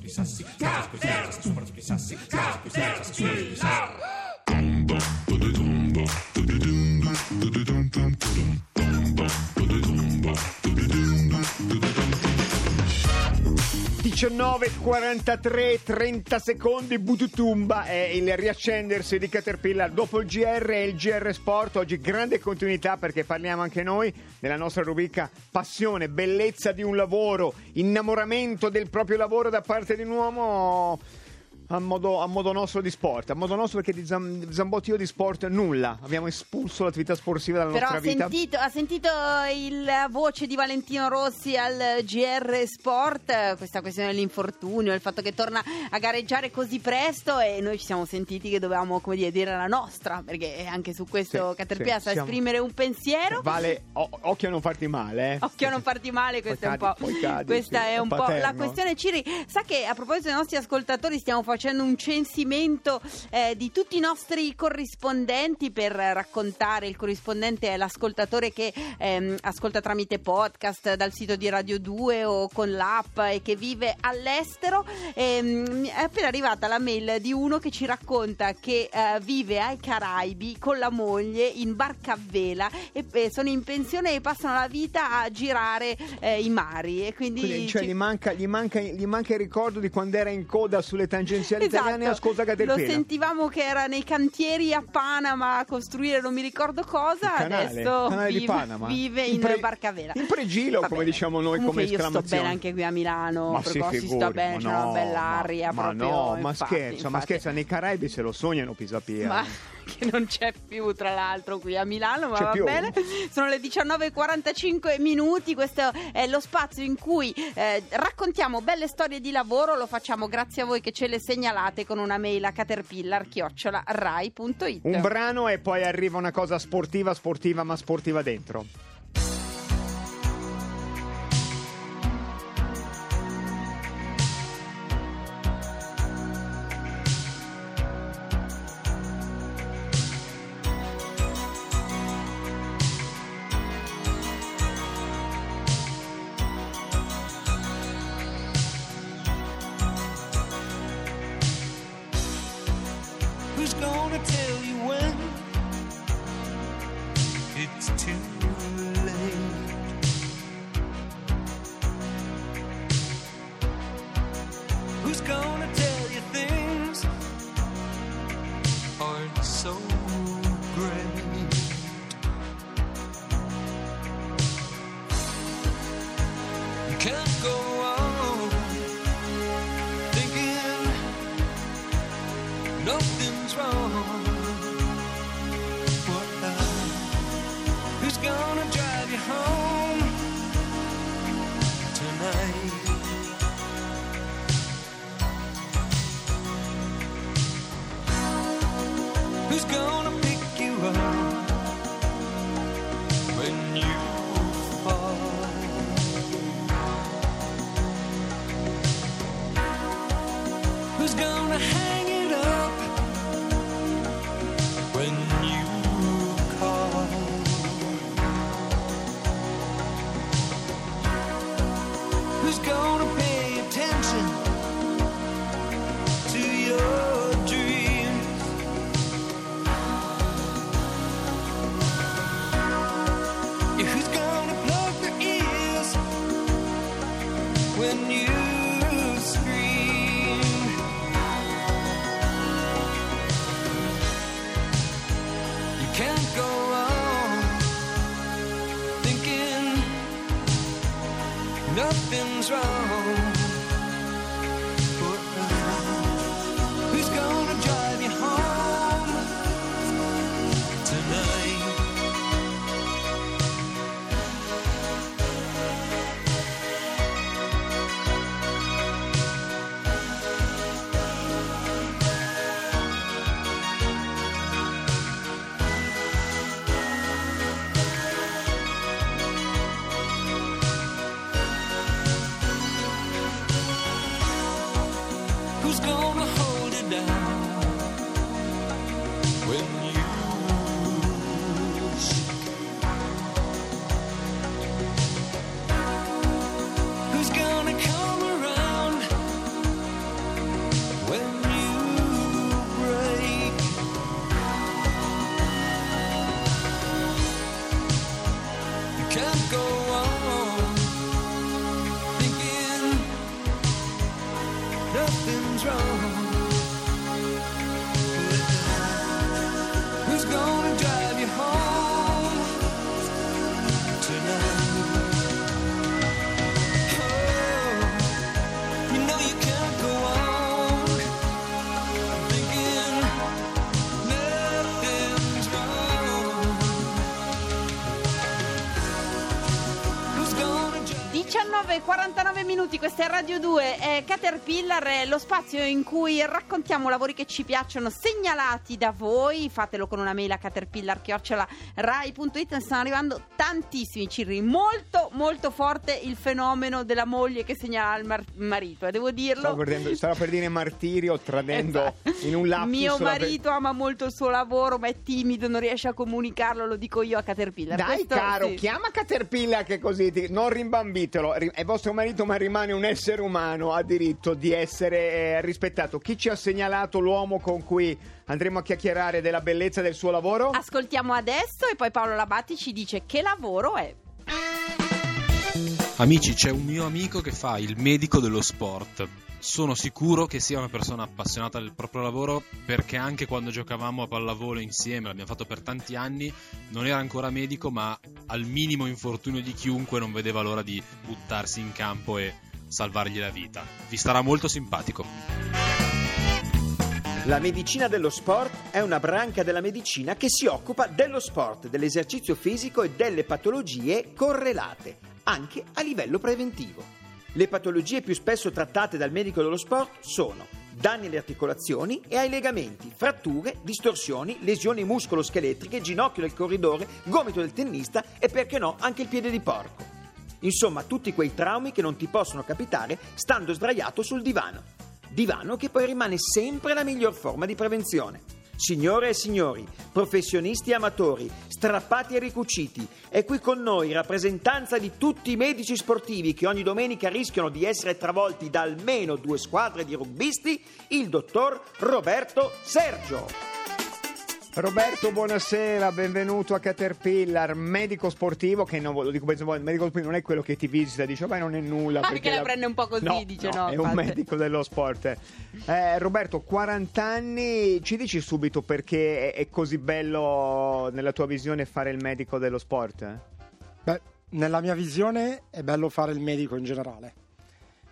Quizás sí, quizás sí, 19.43, 30 secondi, Bututumba è il riaccendersi di Caterpillar dopo il GR e il GR Sport. Oggi grande continuità perché parliamo anche noi nella nostra rubrica Passione, bellezza di un lavoro, innamoramento del proprio lavoro da parte di un uomo a modo, a modo, nostro di sport, a modo nostro perché di Zam, Zambotti io di sport nulla, abbiamo espulso l'attività sportiva dalla Però nostra vita. Sentito, ha sentito la voce di Valentino Rossi al GR Sport, questa questione dell'infortunio, il fatto che torna a gareggiare così presto e noi ci siamo sentiti che dovevamo come dire, dire la nostra, perché anche su questo Sì, Caterpillar sì, sa siamo- esprimere un pensiero. Vale, o- occhio a non farti male, eh. Occhio a non farti male, questa Poi è un po', cadi, poi cadi, questa sì, è un po' la questione. Ciri, sa che a proposito dei nostri ascoltatori stiamo facendo un censimento eh, di tutti i nostri corrispondenti per raccontare. Il corrispondente è l'ascoltatore che ehm, ascolta tramite podcast dal sito di Radio 2 o con l'app e che vive all'estero. Ehm, è appena arrivata la mail di uno che ci racconta che eh, vive ai Caraibi con la moglie in barca a vela e e sono in pensione e passano la vita a girare eh, i mari e quindi, Quindi, cioè, ci- gli, manca, gli, manca, gli manca il ricordo di quando era in coda sulle tangenziali Esatto. italiane e ascolta lo Caterpillar. sentivamo che era nei cantieri a Panama a costruire non mi ricordo cosa canale, adesso canale vive, vive in, pre- barca a vela in pregilo, Va come bene. diciamo noi, Comunque come io sto bene anche qui a Milano Ma si figuri, sta bene ma c'è una no, bella ma- aria ma proprio no, ma infatti, scherza, ma infatti. scherza, nei Caraibi se lo sognano Pisapia. ma che non c'è più tra l'altro qui a Milano ma C'è va bene. Sono le 19.45 minuti questo è lo spazio in cui eh, raccontiamo belle storie di lavoro lo facciamo grazie a voi che ce le segnalate con una mail a caterpillar chiocciola rai.it Un brano e poi arriva una cosa sportiva, sportiva, ma sportiva dentro. 19.49 minuti, questa è Radio 2, è Caterpillar, è lo spazio in cui raccontiamo lavori che ci piacciono segnalati da voi, fatelo con una mail a caterpillar.rai.it, stanno arrivando tantissimi cirri, molto molto forte il fenomeno della moglie che segnala il mar- marito, e devo dirlo. Stavo, stavo per dire martirio, tradendo Esatto. in un lapsus. Mio marito ama molto il suo lavoro, ma è timido, non riesce a comunicarlo, lo dico io a Caterpillar. Dai Questo caro, sì. chiama Caterpillar che così ti- non rimbambitelo. È vostro marito, ma rimane un essere umano, ha diritto di essere eh, rispettato. Chi ci ha segnalato l'uomo con cui andremo a chiacchierare della bellezza del suo lavoro? Ascoltiamo adesso e poi Paolo Labatti ci dice che lavoro è. Amici, c'è un mio amico che fa il medico dello sport. Sono sicuro che sia una persona appassionata del proprio lavoro perché anche quando giocavamo a pallavolo insieme, l'abbiamo fatto per tanti anni, non era ancora medico ma al minimo infortunio di chiunque non vedeva l'ora di buttarsi in campo e salvargli la vita. Vi starà molto simpatico. La medicina dello sport è una branca della medicina che si occupa dello sport, dell'esercizio fisico e delle patologie correlate, anche a livello preventivo. Le patologie più spesso trattate dal medico dello sport sono danni alle articolazioni e ai legamenti, fratture, distorsioni, lesioni muscoloscheletriche, ginocchio del corridore, gomito del tennista e perché no anche il piede di porco. Insomma, tutti quei traumi che non ti possono capitare stando sdraiato sul divano. Divano che poi rimane sempre la miglior forma di prevenzione. Signore e signori, professionisti e amatori, strappati e ricuciti, è qui con noi in rappresentanza di tutti i medici sportivi che ogni domenica rischiano di essere travolti da almeno due squadre di rugbisti, il dottor Roberto Sergio. Roberto, buonasera, benvenuto a Caterpillar, medico sportivo che non lo dico medico sportivo non è quello che ti visita, dice "Beh, non è nulla". Ah, perché che la prende un po' così, No, dice, no, no, è un infatti. medico dello sport. Eh, Roberto, 40 anni, ci dici subito perché è, così bello nella tua visione fare il medico dello sport? eh? Beh, nella mia visione è bello fare il medico in generale.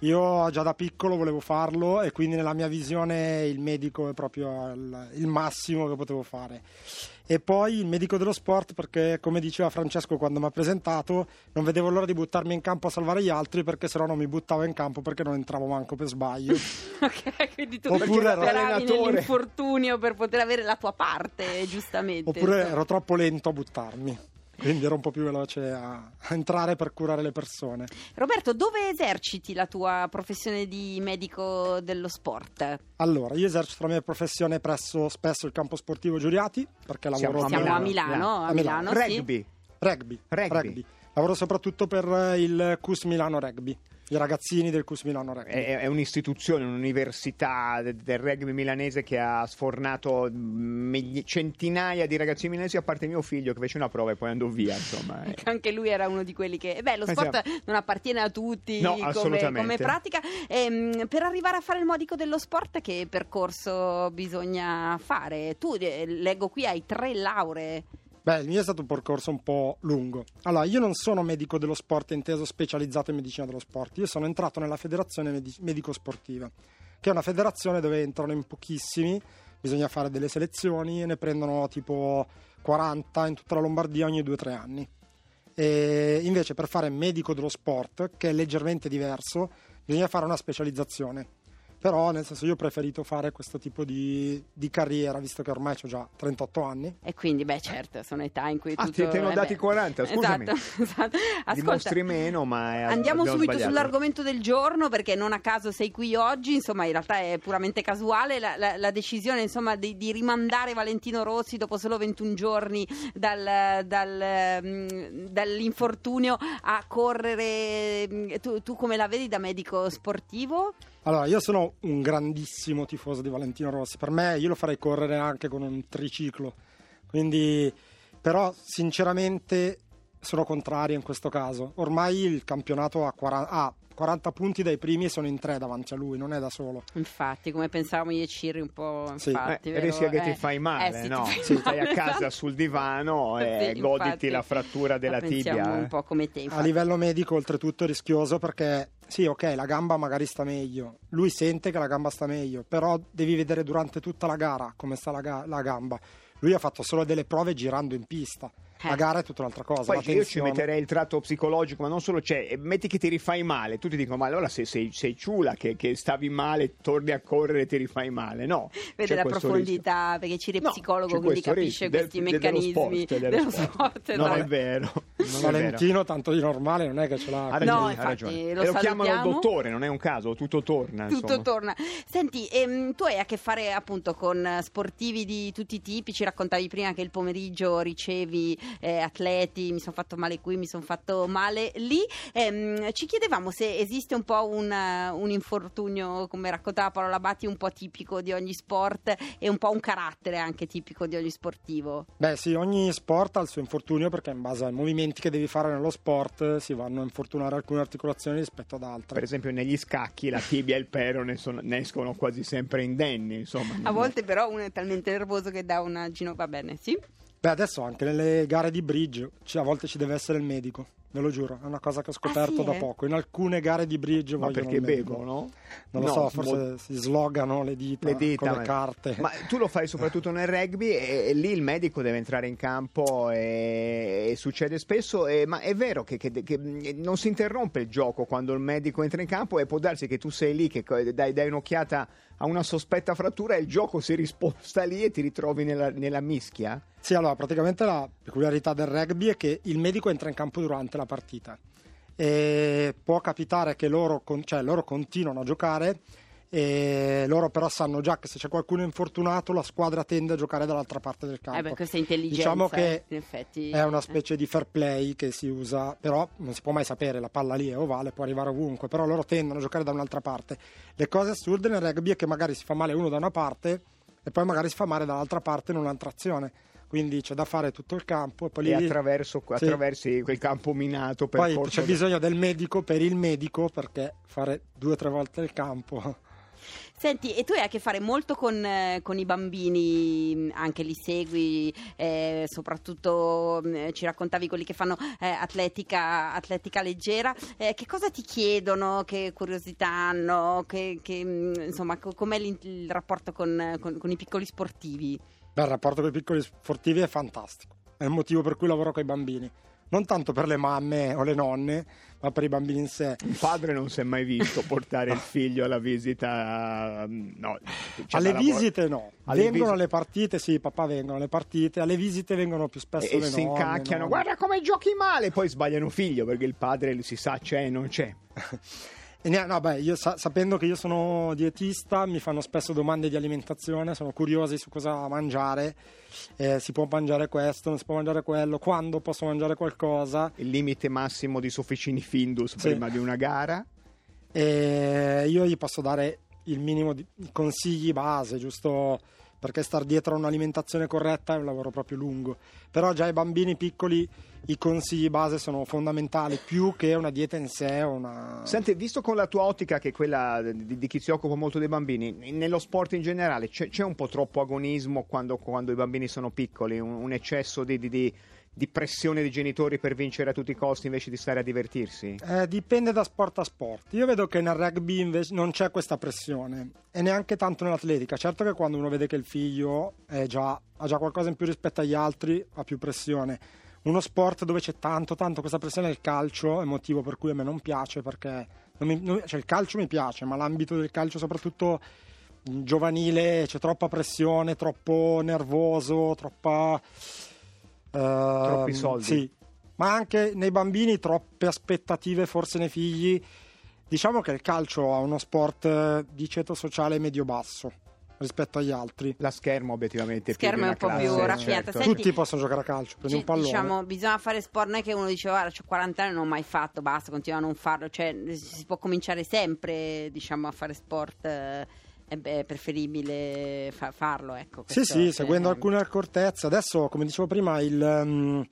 Io già da piccolo volevo farlo e quindi nella mia visione il medico è proprio il, massimo che potevo fare. E poi il medico dello sport perché, come diceva Francesco quando mi ha presentato, non vedevo l'ora di buttarmi in campo a salvare gli altri perché sennò non mi buttavo in campo perché non entravo manco per sbaglio. ok, quindi tu Oppure ero allenatore. nell'infortunio per poter avere la tua parte, giustamente. Oppure ero troppo lento a buttarmi. Quindi ero un po' più veloce a, a entrare per curare le persone. Roberto, dove eserciti la tua professione di medico dello sport? Allora, io esercito la mia professione presso spesso il campo sportivo Giuriati perché lavoro Siamo Siamo a Milano, Milano, a a Milano, sì. Rugby. Rugby. Rugby. Lavoro soprattutto per eh, il CUS Milano Rugby, i ragazzini del CUS Milano Rugby. È, è un'istituzione, un'università de- del rugby milanese che ha sfornato migli- centinaia di ragazzini milanesi, a parte mio figlio che fece una prova e poi andò via. Insomma, eh. Anche lui era uno di quelli che. Beh, lo Eh, sport sì. non appartiene a tutti No, come, assolutamente. come pratica. Ehm, per arrivare a fare il medico dello sport, che percorso bisogna fare? Tu eh, leggo qui hai tre lauree. Beh, il mio è stato un percorso un po' lungo. Allora, io non sono medico dello sport inteso specializzato in medicina dello sport, io sono entrato nella federazione Medi- medico-sportiva, che è una federazione dove entrano in pochissimi, bisogna fare delle selezioni e ne prendono tipo 40 in tutta la Lombardia ogni 2-3 anni. E invece per fare medico dello sport, che è leggermente diverso, bisogna fare una specializzazione. Però, nel senso, io ho preferito fare questo tipo di, di carriera, visto che ormai ho già 38 anni. E quindi, beh, certo, sono età in cui Ah, tutto. ti- te ne ho eh dati beh, 40, scusami. Esatto, esatto. Ascolta, Dimostri meno, ma è- Andiamo subito sbagliato. sull'argomento del giorno perché non a caso sei qui oggi, insomma in realtà è puramente casuale la, la- la decisione insomma, di, di rimandare Valentino Rossi dopo solo 21 giorni dal- dal, mm, dall'infortunio a correre, mm, tu, tu come la vedi da medico sportivo? Allora, io sono un grandissimo tifoso di Valentino Rossi. Per me, io lo farei correre anche con un triciclo. Quindi, però, sinceramente, sono contrario in questo caso. Ormai il campionato ha, 40 ha 40 punti dai primi e sono in tre davanti a lui, non è da solo. Infatti, come pensavamo io e Cirri un po', Sì. infatti, Eh, vero? rischia che ti Eh, fai male, eh, sì, no? ti fai Sì, stai a casa sul divano e Sì, goditi infatti. la frattura della La pensiamo tibia. eh. un po' come te, A infatti. livello medico, oltretutto, è rischioso perché sì, ok, la gamba magari sta meglio, lui sente che la gamba sta meglio, però devi vedere durante tutta la gara come sta la, ga- la gamba. Lui ha fatto solo delle prove girando in pista. La Eh. gara è tutta un'altra cosa. Poi la io ci metterei il tratto psicologico, ma non solo c'è, e metti che ti rifai male, tutti dicono: Ma allora se sei, sei ciula che, che stavi male, torni a correre e ti rifai male. No, Vede la profondità, perché Cirri è No, psicologo, quindi capisce rischio questi del- dello meccanismi sport, dello sport. Non esatto. è vero. non è vero. Valentino, tanto di normale, non è che ce l'ha. Ha No, ragione, ha infatti, ragione. lo e lo chiamano dottore, non è un caso, tutto torna. Tutto insomma. torna. Senti, ehm, tu hai a che fare appunto con sportivi di tutti i tipi, ci raccontavi prima che il pomeriggio ricevi eh, atleti, mi sono fatto male qui, mi sono fatto male lì. Ehm, ci chiedevamo se esiste un po' un, un infortunio, come raccontava Paolo Labatti, un po' tipico di ogni sport e un po' un carattere anche tipico di ogni sportivo. Beh sì, ogni sport ha il suo infortunio perché in base ai movimenti che devi fare nello sport si vanno a infortunare alcune articolazioni rispetto ad altre. Per esempio, negli scacchi la tibia e il pero ne, sono- ne escono quasi sempre indenni. Insomma, A volte però uno è talmente nervoso che dà una ginocchia. Va bene, sì? Beh, adesso anche nelle gare di bridge a volte ci deve essere il medico, ve lo giuro, è una cosa che ho scoperto sì, da eh? poco. In alcune gare di bridge Ma perché bevono? Non lo No, so, forse mo- si slogano le dita, le dita con ma- le carte. Ma tu lo fai soprattutto nel rugby e, e lì il medico deve entrare in campo e, e succede spesso. e- ma è vero che, che- che non si interrompe il gioco quando il medico entra in campo e può darsi che tu sei lì che dai, dai un'occhiata a una sospetta frattura e il gioco si risposta lì e ti ritrovi nella, nella mischia. Sì, allora praticamente la peculiarità del rugby è che il medico entra in campo durante la partita e può capitare che loro, cioè, loro continuano a giocare e loro però sanno già che se c'è qualcuno infortunato la squadra tende a giocare dall'altra parte del campo. Eh beh, questa è intelligenza. Diciamo eh, che in effetti. È una specie di fair play che si usa, però non si può mai sapere, la palla lì è ovale, può arrivare ovunque, però loro tendono a giocare da un'altra parte. Le cose assurde nel rugby è che magari si fa male uno da una parte e poi magari si fa male dall'altra parte in un'altra azione. Quindi c'è da fare tutto il campo e poi lì E attraverso, Sì. attraversi quel campo minato per poi corso c'è bisogno del medico per il medico perché fare due o tre volte il campo. Senti, e tu hai a che fare molto con, eh, con i bambini, anche li segui, eh, soprattutto mh, ci raccontavi quelli che fanno eh, atletica, atletica leggera. Eh, che cosa ti chiedono? Che curiosità hanno? Che, che, insomma, co- com'è il rapporto con, con- con i piccoli sportivi? Beh, il rapporto con i piccoli sportivi è fantastico, è il motivo per cui lavoro con i bambini. Non tanto per le mamme o le nonne, ma per i bambini in sé. Un padre non si è mai visto portare il figlio alla visita. mm, No, c'è alle visite no, Alle vengono visi- alle partite, sì, papà vengono alle partite, alle visite vengono più spesso E, le si nonne, incacchiano, no? guarda come giochi male, poi sbagliano figlio perché il padre si sa c'è e non c'è. Ne- no, beh, io sa- sapendo che io sono dietista, mi fanno spesso domande di alimentazione, sono curiosi su cosa mangiare, eh, si può mangiare questo, non si può mangiare quello, quando posso mangiare qualcosa. Il limite massimo di sofficini Findus Sì. prima di una gara. E io gli posso dare il minimo di consigli base, giusto perché star dietro a un'alimentazione corretta è un lavoro proprio lungo. Però già ai bambini piccoli i consigli base sono fondamentali più che una dieta in sé una... Senti, visto con la tua ottica che è quella di, di chi si occupa molto dei bambini, nello sport in generale c'è, c'è un po' troppo agonismo quando, quando i bambini sono piccoli, un, un eccesso di, di- di- di pressione dei genitori per vincere a tutti i costi invece di stare a divertirsi? Eh, dipende da sport a sport. Io vedo che nel rugby invece non c'è questa pressione e neanche tanto nell'atletica. Certo che quando uno vede che il figlio già- ha già qualcosa in più rispetto agli altri, ha più pressione. Uno sport dove c'è tanto, tanto questa pressione è il calcio, è il motivo per cui a me non piace perché non mi- non- cioè il calcio mi piace, ma l'ambito del calcio soprattutto giovanile c'è troppa pressione, troppo nervoso, troppa... Troppi ehm, soldi. Sì, ma anche nei bambini troppe aspettative forse nei figli. Diciamo che il calcio ha uno sport eh, di ceto sociale medio-basso rispetto agli altri. La scherma obiettivamente Scherma è un po' più raffinata. certo. Tutti possono giocare a calcio, prendi Ci- un pallone. Diciamo, bisogna fare sport, non è che uno dice guarda, ho 40 anni e non ho mai fatto, basta, continua a non farlo, cioè si può cominciare sempre, diciamo, a fare sport, eh, è preferibile fa- farlo, ecco. Sì, sì, seguendo alcune accortezze. Adesso, come dicevo prima, il, um,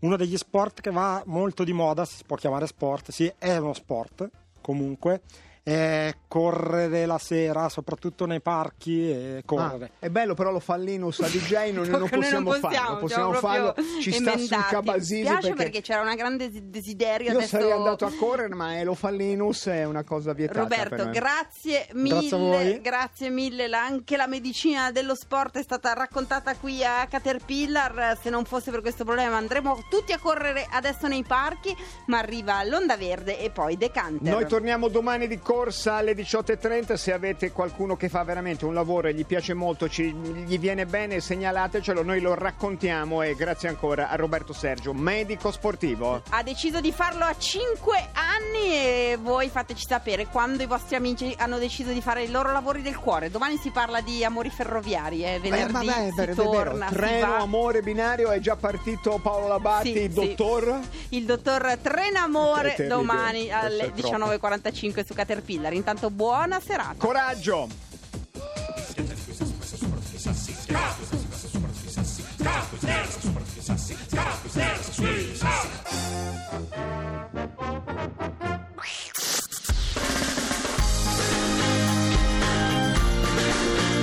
uno degli sport che va molto di moda, si può chiamare sport, sì, è uno sport, comunque, è correre la sera, soprattutto nei parchi e correre. Ah, è bello, però lo fa Linus a DJ, non Noi possiamo farlo. possiamo, Non possiamo siamo farlo. Ci sta sul. Cabasisi Mi piace perché, perché, c'era una grande desi- desiderio io adesso... sarei andato a correre, ma lo fa Linus è una cosa vietata. per Roberto, grazie mille, Grazie a voi. grazie mille. La- anche la medicina dello sport è stata raccontata qui a Caterpillar. Se non fosse per questo problema andremo tutti a correre adesso nei parchi, ma arriva l'Onda Verde e poi Decanter. Noi torniamo domani di corsa alle 18.30. Se avete qualcuno che fa veramente un lavoro e gli piace molto, ci- gli viene bene, segnalatecelo. Noi lo raccontiamo. E grazie ancora a Roberto Sergio, medico sportivo. ha deciso di farlo a 5 anni e voi fateci sapere quando i vostri amici hanno deciso di fare i loro lavori del cuore. Domani si parla di amori ferroviari, eh, venerdì Eh, vabbè, si vero, torna, vero. Treno, amore binario, è già partito Paolo Labatti, Sì, il sì. dottor. Il dottor Trenamore domani alle è troppo. 19.45 su Caterpillar. Intanto buona serata. Coraggio!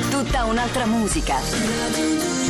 Tutta un'altra musica.